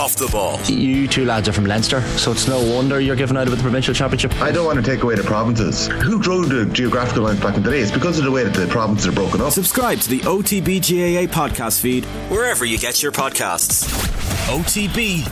Off the ball. You two lads are from Leinster, so it's no wonder you're giving out of the provincial championship. I don't want to take away the provinces. Who drew the geographical lines back in the day? It's because of the way that the provinces are broken up. Subscribe to the OTB GAA podcast feed wherever you get your podcasts. OTB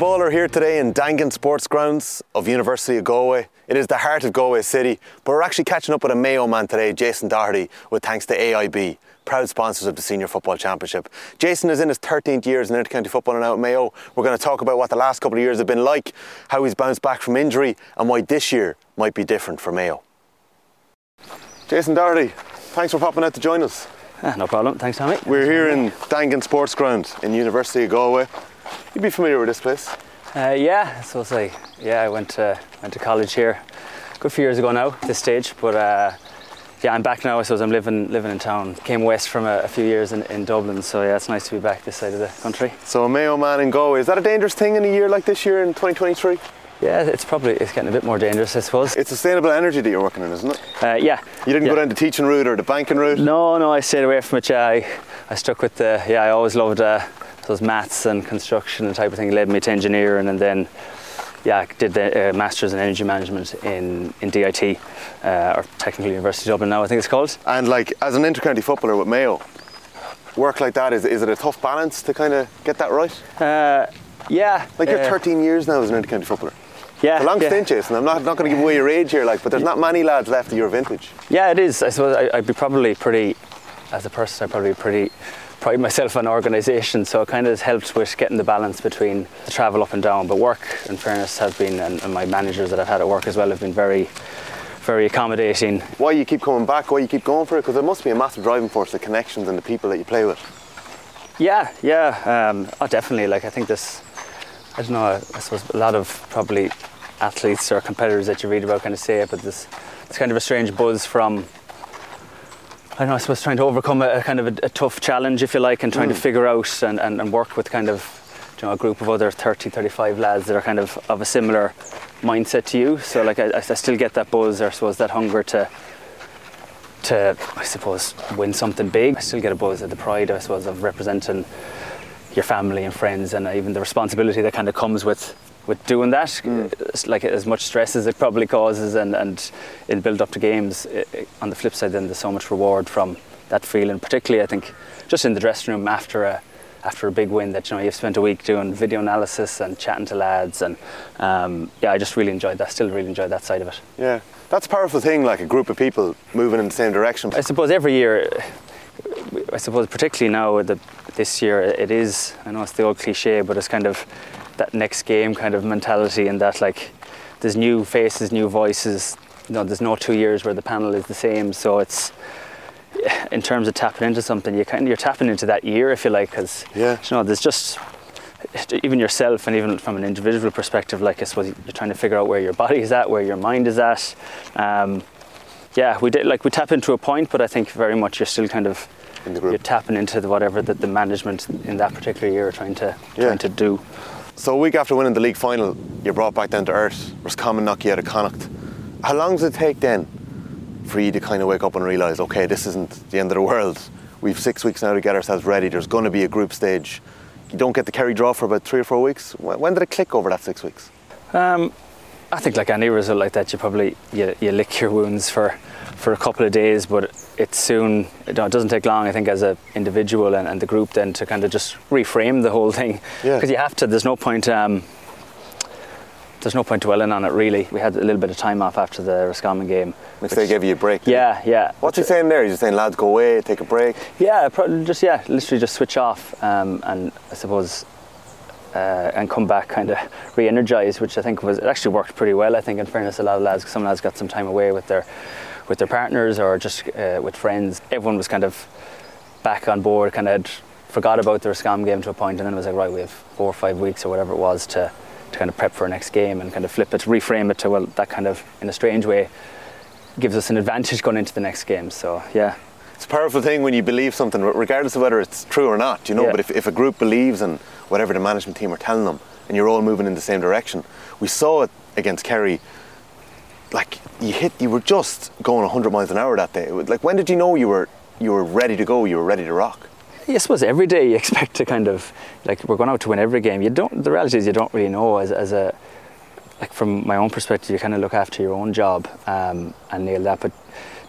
The Bowler here today in Dangan Sports Grounds of University of Galway. It is the heart of Galway City, but we're actually catching up with a Mayo man today, Jason Doherty, with thanks to AIB, proud sponsors of the Senior Football Championship. Jason is in his 13th year as an intercounty footballer now at Mayo. We're going to talk about what the last couple of years have been like, how he's bounced back from injury, and why this year might be different for Mayo. Jason Doherty, thanks for popping out to join us. Ah, no problem. Thanks, Tommy. We're here in Dangan Sports Ground in University of Galway. You'd be familiar with this place? Uh, yeah, so yeah, I went to, went to college here a good few years ago now, at this stage, but uh, yeah, I'm back now, I suppose I'm living living in town. Came west from a, a, few years in, in Dublin, so yeah, it's nice to be back this side of the country. So a Mayo man in Galway, is that a dangerous thing in a year like this year in 2023? Yeah, it's probably it's getting a bit more dangerous, I suppose. It's sustainable energy that you're working in, isn't it? Uh, yeah. You didn't yeah. go down the teaching route or the banking route? No, no, I stayed away from it. Yeah, I, I stuck with the. Yeah, I always loved uh, those maths and construction and type of thing led me to engineering and then yeah, I did the uh, Masters in Energy Management in, in DIT, uh, or Technical University of Dublin now, I think it's called. And like, as an intercounty footballer with Mayo, work like that, is, is it a tough balance to kind of get that right? Uh, yeah. Like you're uh, 13 years now as an intercounty footballer. Yeah. It's a long yeah. stint, Jason. I'm not, not going to give away your age here, like, but there's not many lads left of your vintage. Yeah, it is. I suppose I, I'd be probably pretty, as a person, I'd probably be pretty pride myself on organisation, so it kind of helped with getting the balance between the travel up and down. But work, in fairness, have been, and, and my managers that I've had at work as well have been very, very accommodating. Why you keep coming back? Why you keep going for it? Because there must be a massive driving force, the connections and the people that you play with. Yeah, yeah, um, oh, definitely. Like I think this, I don't know. I suppose a lot of probably athletes or competitors that you read about kind of say it, but this, it's kind of a strange buzz from I know, I suppose trying to overcome a, a kind of a, a, tough challenge, if you like, and trying mm. to figure out and, and, and, work with kind of you know, a group of other 30, 35 lads that are kind of of a similar mindset to you. So, like, I, I still get that buzz, or I suppose that hunger to, to, I suppose, win something big. I still get a buzz at the pride, I suppose, of representing your family and friends, and even the responsibility that kind of comes with with doing that, mm. like as much stress as it probably causes, and, and in build up to games, it, it, on the flip side, then there's so much reward from that feeling. Particularly, I think, just in the dressing room after a after a big win, that you know you've spent a week doing video analysis and chatting to lads, and um, yeah, I just really enjoyed that. Still really enjoyed that side of it. Yeah, that's a powerful thing, like a group of people moving in the same direction. I suppose every year. I suppose particularly now the, this year it is I know it's the old cliche but it's kind of that next game kind of mentality and that like there's new faces, new voices. You know, there's no two years where the panel is the same. So it's in terms of tapping into something, you kind of, you're tapping into that year if you like, because yeah. you know there's just even yourself and even from an individual perspective, like I suppose you're trying to figure out where your body is at, where your mind is at. Um, yeah, we did like we tap into a point, but I think very much you're still kind of you're tapping into the, whatever that the management in that particular year are trying to yeah. trying to do. So a week after winning the league final, you're brought back down to earth. Roscommon knock you out of Connacht. How long does it take then for you to kind of wake up and realise, okay, this isn't the end of the world. We've six weeks now to get ourselves ready. There's going to be a group stage. You don't get the Kerry draw for about three or four weeks. When did it click over that six weeks? Um, I think like any result like that, you probably you, you lick your wounds for for a couple of days, but it soon it doesn't take long. I think as an individual and, and the group then to kind of just reframe the whole thing because yeah. you have to. There's no point. Um, there's no point dwelling on it really. We had a little bit of time off after the Roscommon game. Which, they gave you a break. Yeah, yeah. What's he saying there? He's saying lads go away, take a break. Yeah, just yeah, literally just switch off, um, and I suppose uh, and come back kind of re-energized, which I think was it actually worked pretty well. I think, in fairness, a lot of lads, some lads got some time away with their with their partners or just uh, with friends. Everyone was kind of back on board, kind of forgot about their scam game to a point, and then it was like, right, we have four or five weeks or whatever it was to, to kind of prep for our next game and kind of flip it, reframe it to, well, that kind of, in a strange way, gives us an advantage going into the next game. So, yeah. It's a powerful thing when you believe something, regardless of whether it's true or not, you know. Yeah. But if, if a group believes in whatever the management team are telling them, and you're all moving in the same direction, we saw it against Kerry. Like you hit, you were just going 100 miles an hour that day. Was- Like when did you know you were you were ready to go? You were ready to rock. I suppose every day you expect to kind of like we're going out to win every game. You don't. The reality is you don't really know as, as a like from my own perspective. You kind of look after your own job um, and nail that. But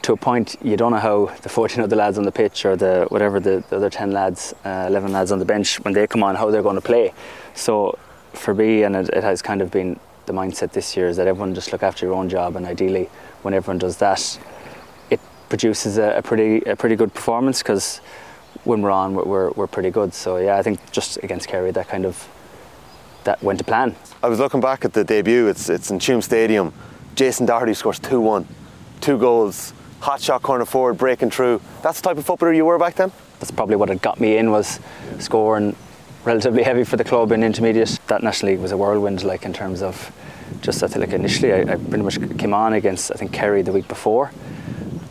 to a point, you don't know how the 14 other lads on the pitch or the whatever the, the other 10 lads, uh, 11 lads on the bench when they come on, how they're going to play. So for me, and it, it has kind of been the mindset this year is that everyone just look after your own job, and ideally, when everyone does that, it produces a, a pretty a pretty good performance because when we're on, we're, we're, pretty good. So yeah, I think just against Kerry, that kind of that went to plan. I was looking back at the debut. It's it's in Tuam Stadium. Jason Doherty scores 2-1, two goals, hot shot corner forward, breaking through. That's the type of footballer you were back then. That's probably what had got me in was scoring relatively heavy for the club in intermediate. That National League was a whirlwind, like in terms of just I think like initially I, I pretty much came on against I think Kerry the week before.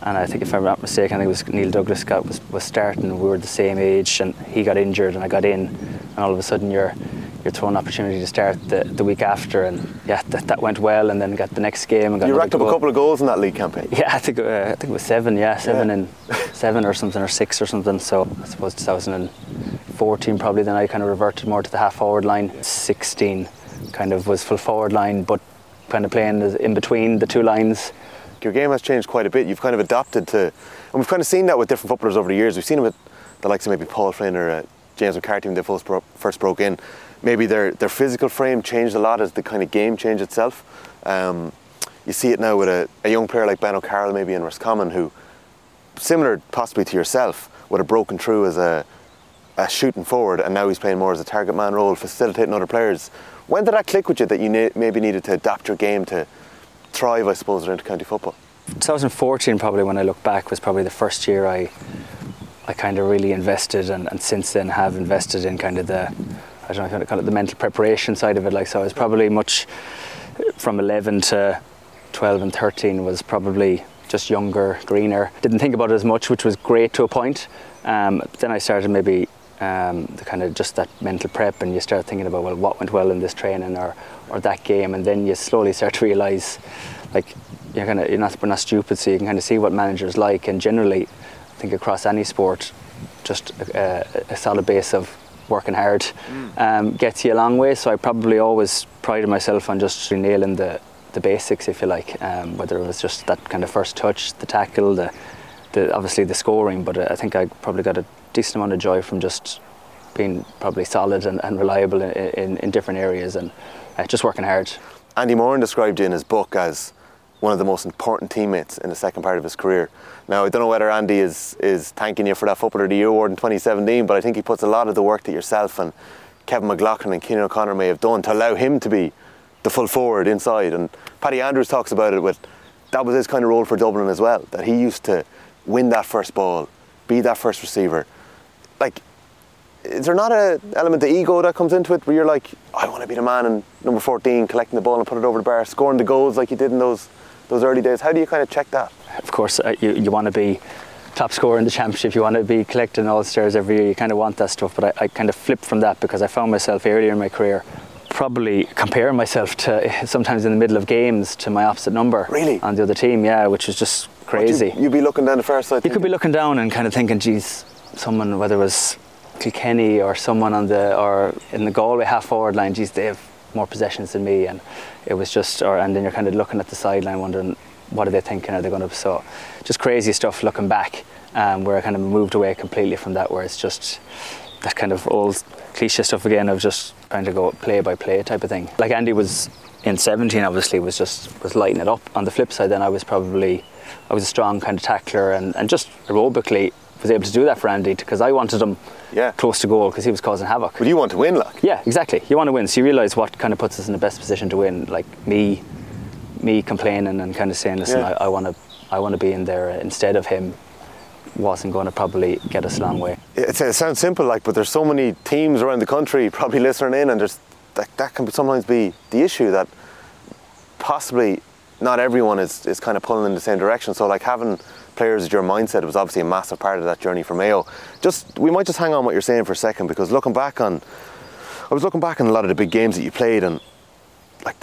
And I think if I'm not mistaken, I think it was Neil Douglas got was, was starting. We were the same age, and he got injured, and I got in, and all of a sudden you're you're thrown an opportunity to start the, the week after, and yeah, that, that went well, and then got the next game and got You racked up a couple of goals in that league campaign. Yeah, I think uh, I think it was seven. Yeah, seven Yeah. and seven or something, or six or something. So I suppose 2014 probably. Then I kind of reverted more to the half forward line. 16 kind of was full forward line, but kind of playing in between the two lines. Your game has changed quite a bit. You've kind of adapted to, and we've kind of seen that with different footballers over the years. We've seen it with the likes of maybe Paul Flynn or uh, James McCarthy when they first broke in. Maybe their their physical frame changed a lot as the kind of game changed itself. Um, you see it now with a, a young player like Ben O'Carroll, maybe in Roscommon, who similar possibly to yourself, would have broken through as a, a shooting forward, and now he's playing more as a target man role, facilitating other players. When did that click with you that you ne- maybe needed to adapt your game to thrive, I suppose, around county football? 2014 probably when I look back was probably the first year I I kind of really invested and, and since then have invested in kind of the I don't know if you call it the mental preparation side of it like so I was probably much from 11 to 12 and 13 was probably just younger greener. Didn't think about it as much which was great to a point. Um, then I started maybe um, the kind of just that mental prep and you start thinking about well what went well in this training or or that game and then you slowly start to realize like you're kind of you're not we're not stupid so you can kind of see what managers like. And generally I think across any sport just a, a solid base of working hard um, gets you a long way. So I probably always prided myself on just nailing the the basics if you like um, whether it was just that kind of first touch the tackle the, the obviously the scoring but I think I probably got a decent amount of joy from just being probably solid and, and reliable in, in, in different areas and uh, just working hard. Andy Moran described you in his book as one of the most important teammates in the second part of his career. Now, I don't know whether Andy is, is thanking you for that Footballer of the Year award in 2017, but I think he puts a lot of the work that yourself and Kevin McLoughlin and Cillian O'Connor may have done to allow him to be the full forward inside. And Paddy Andrews talks about it with that was his kind of role for Dublin as well, that he used to win that first ball, be that first receiver. Like, is there not an element of ego that comes into it where you're like, I want to be the man in number 14, collecting the ball and put it over the bar, scoring the goals like you did in those those early days? How do you kind of check that? of course, uh, you, you want to be top scorer in the championship. You want to be collecting all the stars every year. You kind of want that stuff. But I, I kind of flipped from that because I found myself earlier in my career probably comparing myself to sometimes in the middle of games to my opposite number Really? on the other team. Yeah, which was just crazy. You'd, you'd be looking down the first side. You could be looking down and kind of thinking, geez, someone, whether it was Kilkenny or someone on the or in the Galway half forward line, geez, they have more possessions than me, and it was just, or and then you're kind of looking at the sideline, wondering what are they thinking? Are they going to? So, just crazy stuff looking back, um, where I kind of moved away completely from that, where it's just that kind of old cliche stuff again of just trying to go play by play type of thing. Like Andy was in 17, obviously was just was lighting it up. On the flip side, then I was probably I was a strong kind of tackler and, and just aerobically was able to do that for Andy because I wanted him Yeah. close to goal because he was causing havoc. But you want to win, like. Yeah, exactly. You want to win, so you realise what kind of puts us in the best position to win. Like me, me complaining and kind of saying, "Listen, Yeah. I, I want to I want to be in there instead of him wasn't going to probably get us a long way. It, it sounds simple, like, but there's so many teams around the country probably listening in, and there's that, that can sometimes be the issue that possibly not everyone is, is kind of pulling in the same direction. So, like having players your mindset was obviously a massive part of that journey for Mayo. Just we might just hang on what you're saying for a second because looking back on, I was looking back on a lot of the big games that you played and like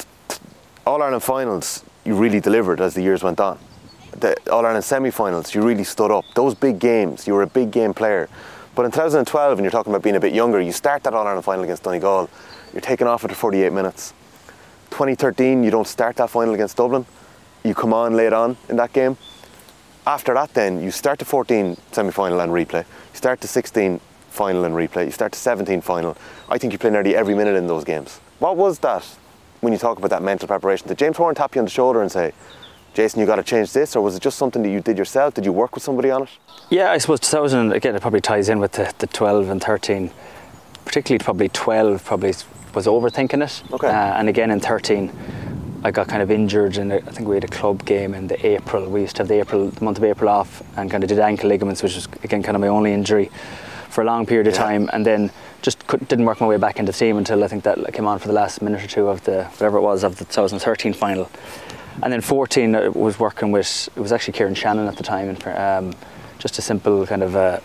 All Ireland finals, you really delivered as the years went on the All Ireland semi finals, you really stood up. Those big games, you were a big game player. But in 2012, and you're talking about being a bit younger, you start that All Ireland final against Donegal, you're taken off after 48 minutes. 2013, you don't start that final against Dublin, you come on late on in that game. After that, then you start the 14 semi final and replay, you start the 16 final and replay, you start the 17 final. I think you play nearly every minute in those games. What was that when you talk about that mental preparation? Did James Horan tap you on the shoulder and say, Jason, you got to change this, or was it just something that you did yourself? Did you work with somebody on it? Yeah, I suppose 2000, again, it probably ties in with the, the 12 and 13. Particularly, probably 12 probably was overthinking it. Okay. Uh, and again, in 13, I got kind of injured, and I think we had a club game in the April. We used to have the April, the month of April off, and kind of did ankle ligaments, which was again kind of my only injury for a long period of Yeah. time, and then just didn't work my way back into the team until I think that came on for the last minute or two of the whatever it was of the 2013 final. And then 14 I was working with it was actually Kieran Shannon at the time, and um, just a simple kind of a,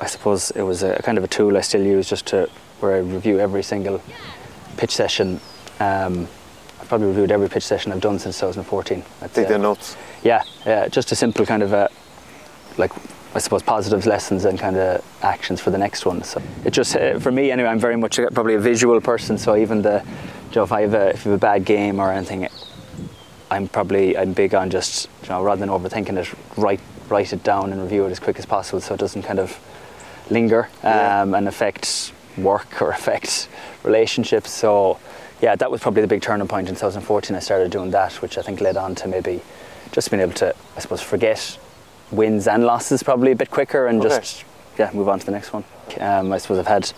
I suppose it was a kind of a tool I still use just to where I review every single pitch session. Um, I've probably reviewed every pitch session I've done since 2014. I'd Take say. the notes. Yeah, yeah, just a simple kind of a, like I suppose positives, lessons, and kind of actions for the next one. So it just uh, for me anyway. I'm very much a, probably a visual person. So even the, you know, if I have a if you have a bad game or anything, I'm probably I'm big on just you know rather than overthinking it, write write it down and review it as quick as possible so it doesn't kind of linger Yeah. um, and affect work or affect relationships. So yeah, that was probably the big turning point in 2014. I started doing that, which I think led on to maybe just being able to I suppose forget wins and losses probably a bit quicker and Okay. just yeah move on to the next one. Um, I suppose I've had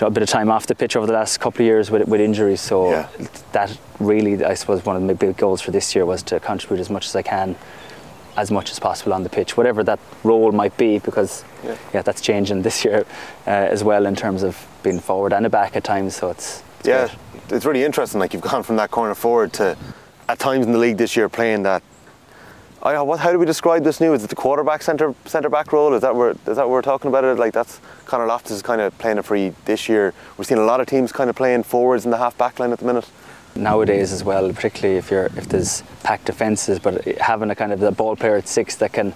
a bit of time off the pitch over the last couple of years with, with injuries. So Yeah. that really, I suppose, one of my big goals for this year was to contribute as much as I can, as much as possible on the pitch, whatever that role might be. Because Yeah. yeah, that's changing this year uh, as well in terms of being forward and a back at times. So it's, it's Yeah, great. it's really interesting. Like you've gone from that corner forward to, at times in the league this year, playing that. I, what, how do we describe this new? Is it the quarterback centre centre back role? Is that where is that what we're talking about it? Like that's Conor Loftus is kind of playing it for you this year. We're seeing a lot of teams kind of playing forwards in the half back line at the minute. nowadays as well, particularly if you're if there's packed defences, but having a kind of the ball player at six that can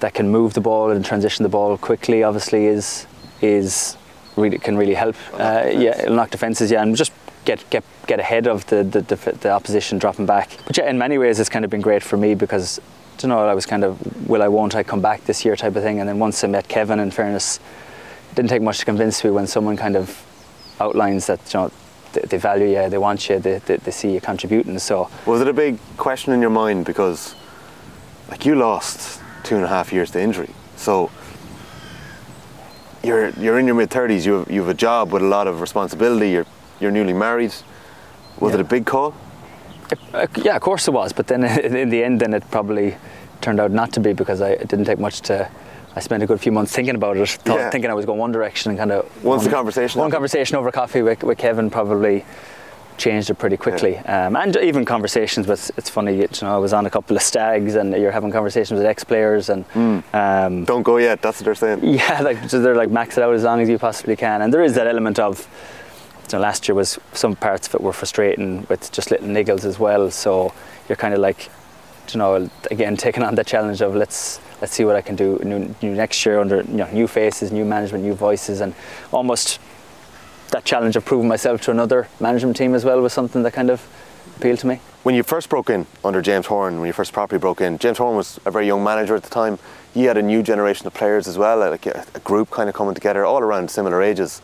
that can move the ball and transition the ball quickly, obviously is is really can really help. Uh, yeah, it'll knock defences. Yeah, and just get get get ahead of the the, the opposition dropping back. But yeah, in many ways, it's kind of been great for me because. You know, I was kind of will I won't I come back this year type of thing, and then once I met Kevin, in fairness, it didn't take much to convince me when someone kind of outlines that you know they, they value you, they want you, they, they, they see you contributing. So Was it a big question in your mind because, like, you lost two and a half years to injury, so you're you're in your mid thirties. You have, you have a job with a lot of responsibility. You're you're newly married. Was it a big call? uh, yeah, of course it was. But then in the end, then it probably turned out not to be because I, it didn't take much to. I spent a good few months thinking about it, thought, Yeah. thinking I was going one direction, and kind of Once the one- conversation one happened. conversation over coffee with, with Kevin probably changed it pretty quickly. Um, and even conversations with it's funny, you know, I was on a couple of stags, and you're having conversations with ex-players, and Hmm. um, Don't go yet. That's what they're saying. yeah, like so they're like max it out as long as you possibly can, and there is that element of. You know, last year was some parts of it were frustrating with just little niggles as well. So you're kind of like, you know, again taking on the challenge of let's let's see what I can do new, new next year under you know, new faces, new management, new voices, and almost that challenge of proving myself to another management team as well was something that kind of appealed to me. When you first broke in under James Horan, when you first properly broke in, James Horan was a very young manager at the time. He had a new generation of players as well, like a, group kind of coming together, all around similar ages.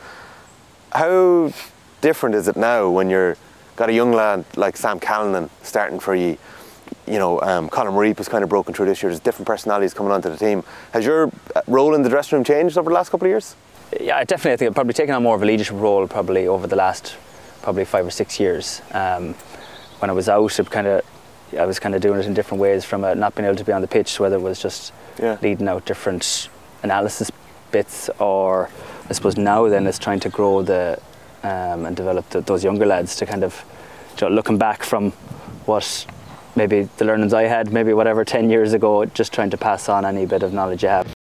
How different is it now when you're got a young lad like Sam Callinan starting for you? You know, um, Colm Reape has kind of broken through this year. There's different personalities coming onto the team. Has your uh, role in the dressing room changed over the last couple of years? Yeah, I definitely. I think I've probably taken on more of a leadership role probably over the last probably five or six years. Um, when I was out, it kind of I was kind of doing it in different ways from uh, not being able to be on the pitch, whether it was just Yeah. leading out different analysis bits, or I suppose now then it's trying to grow the um, and develop the, those younger lads to kind of you know, looking back from what maybe the learnings I had, maybe whatever 10 years ago, just trying to pass on any bit of knowledge you have.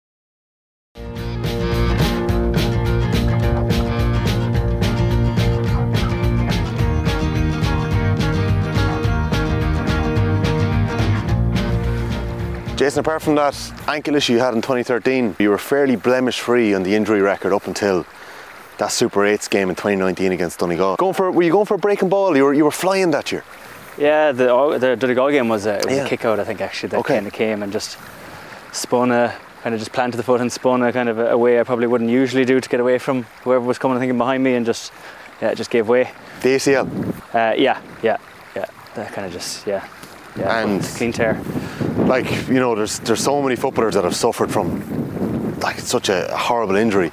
Jason, apart from that ankle issue you had in 2013, you were fairly blemish free on the injury record up until that Super 8s game in 2019 against Donegal. Going for, were you going for a breaking ball? You were, you were flying that year. Yeah, the the Donegal game was a, it was Yeah. a kick out, I think, actually, that Okay. kind of came and just spun a kind of just planted the foot and spun a kind of a, way I probably wouldn't usually do to get away from whoever was coming, I think, behind me and just, yeah, it just gave way. The ACL. Uh, yeah, yeah, yeah. That kind of just, yeah. Yeah, And- clean tear. Like, you know, there's, there's so many footballers that have suffered from like such a horrible injury.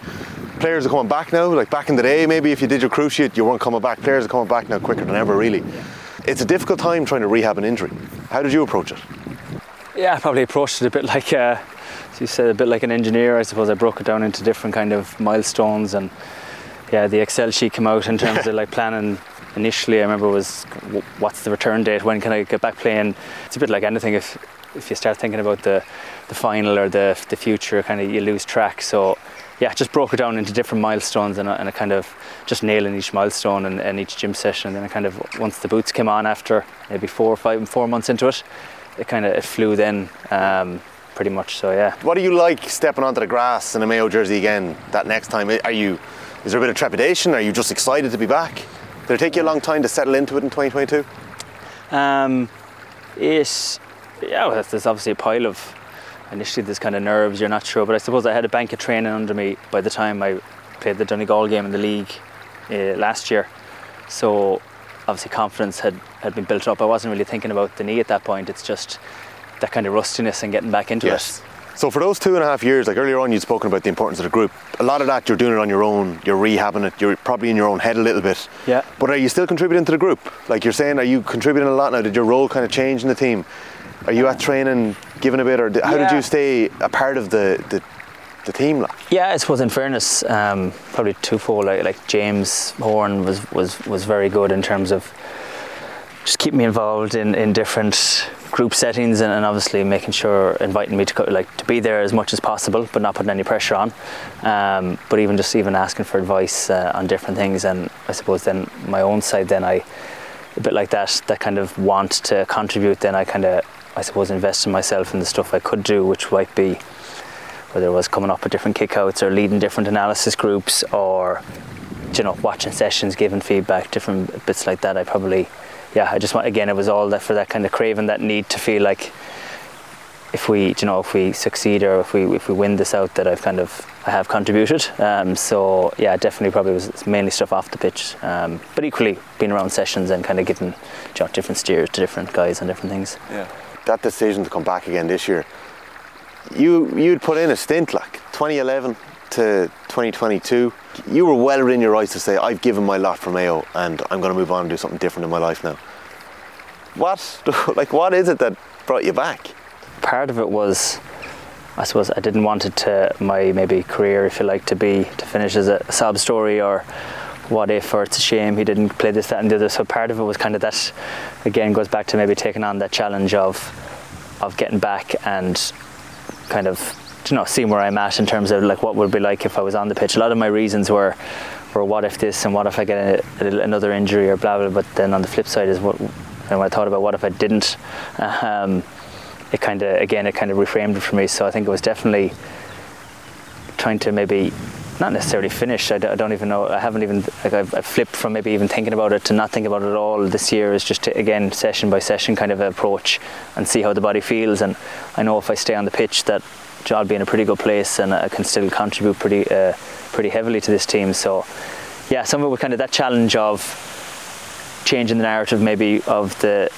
Players are coming back now, like back in the day, maybe if you did your cruciate, you weren't coming back. Players are coming back now quicker than ever, really. It's a difficult time trying to rehab an injury. How did you approach it? Yeah, I probably approached it a bit like, uh, you said, a bit like an engineer. I suppose I broke it down into different kind of milestones, and yeah, the Excel sheet came out in terms of like planning. Initially, I remember was what's the return date? When can I get back playing? It's a bit like anything. If if you start thinking about the the final or the the future, kind of you lose track. So yeah, just broke it down into different milestones and, and I kind of just nailing each milestone and, and each gym session. And then I kind of once the boots came on after maybe four or five four months into it, it kind of it flew then um, pretty much. So yeah. What do you like stepping onto the grass in a Mayo jersey again that next time? Are you, is there a bit of trepidation? Are you just excited to be back? Did it take you a long time to settle into it in 2022? Um, yeah, well, there's obviously a pile of initially there's kind of nerves. You're not sure, but I suppose I had a bank of training under me by the time I played the Donegal game in the league uh, last year. So obviously confidence had, had been built up. I wasn't really thinking about the knee at that point. It's just that kind of rustiness and getting back into it. So for those two and a half years, like earlier on, you'd spoken about the importance of the group. A lot of that you're doing it on your own. You're rehabbing it. You're probably in your own head a little bit. Yeah. But are you still contributing to the group? Like you're saying, are you contributing a lot now? Did your role kind of change in the team? Are you at training, giving a bit, or how did you stay a part of the the, the team? Like? Yeah, I suppose in fairness, um, probably twofold. Like, like James Horan was, was was very good in terms of just keeping me involved in, in different group settings and, and obviously making sure inviting me to like to be there as much as possible, but not putting any pressure on. Um, but even just even asking for advice uh, on different things, and I suppose then my own side, then I a bit like that that kind of want to contribute. Then I kind of I suppose invest in myself in the stuff I could do, which might be whether it was coming up with different kickouts or leading different analysis groups or you know watching sessions giving feedback different bits like that i probably yeah i just want again it was all that for that kind of craving that need to feel like if we you know if we succeed or if we if we win this out that i've kind of i have contributed. Um, so yeah definitely probably was mainly stuff off the pitch. Um, but equally being around sessions and kind of giving you know, different steers to different guys and different things. Yeah, That decision to come back again this year, you you'd put in a stint like 2011 to 2022. You were well within your rights to say, "I've given my lot for Mayo, and I'm going to move on and do something different in my life now." What, like, what is it that brought you back? part of it was I suppose I didn't want it to my maybe career if you like to be to finish as a sob story or what if or it's a shame he didn't play this that and the other so part of it was kind of that again goes back to maybe taking on that challenge of of getting back and kind of you know seeing where I'm at in terms of like what would be like if I was on the pitch. A lot of my reasons were were what if this and what if I get a, a, another injury or blah blah but then on the flip side is what and when I thought about what if I didn't um, it kind of again it kind of reframed it for me. So i think it was definitely trying to maybe not necessarily finish. I, d- I don't even know i haven't even like I've, I've flipped from maybe even thinking about it to not thinking about it at all this year is just to, again session by session kind of approach and see how the body feels. And i know if i stay on the pitch that i'll be in a pretty good place and i can still contribute pretty uh, pretty heavily to this team so yeah some of it was kind of that challenge of changing the narrative maybe of the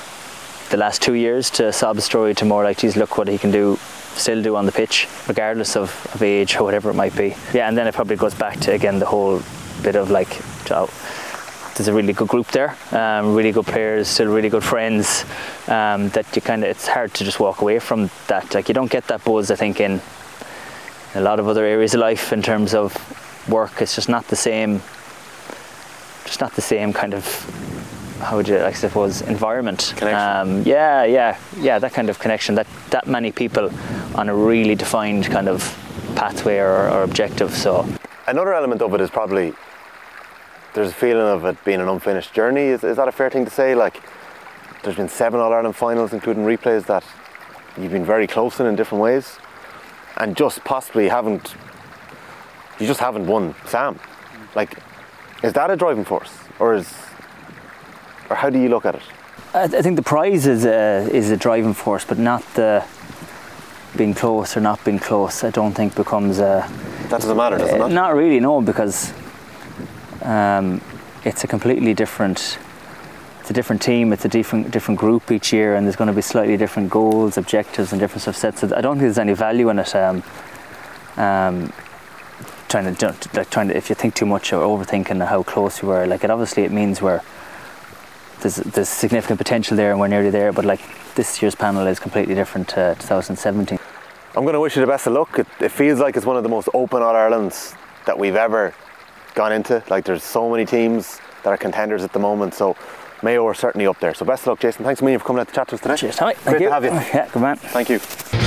the last two years to sob story to more like, geez, look what he can do, still do on the pitch, regardless of, of age or whatever it might be. Yeah, and then it probably goes back to again the whole bit of like, there's a really good group there, um, really good players, still really good friends. Um, that you kind of it's hard to just walk away from that. Like you don't get that buzz, I think, in a lot of other areas of life in terms of work. It's just not the same. Just not the same kind of how would you I suppose environment. Connection. Um, yeah, yeah, yeah. That kind of connection. That that many people on a really defined kind of pathway or, or objective. So Another element of it is probably there's a feeling of it being an unfinished journey. Is, is that a fair thing to say? Like, there's been seven All Ireland finals, including replays, that you've been very close in in different ways, and just possibly haven't. You just haven't won Sam. Like, is that a driving force, or is, or how do you look at it? I, I think the prize is a, is a driving force, but not the being close or not being close. I don't think becomes a. That doesn't matter, does it Uh, not? not really, no, because um, it's a completely different. It's a different team. It's a different different group each year, and there's going to be slightly different goals, objectives, and different stuff set. So I don't think there's any value in it. Um, um, trying to like trying to if you think too much or overthinking how close you were, like it obviously it means we're there's there's significant potential there, and we're nearly there. But like this year's panel is completely different to 2017. I'm going to wish you the best of luck. It, it feels like it's one of the most open All Irelands that we've ever gone into. Like there's so many teams that are contenders at the moment. So Mayo are certainly up there. So best of luck, Jason. Thanks a million for coming out to chat to us today. Cheers, Tommy. Great Thank you. to have you. Yeah, good man. Thank you.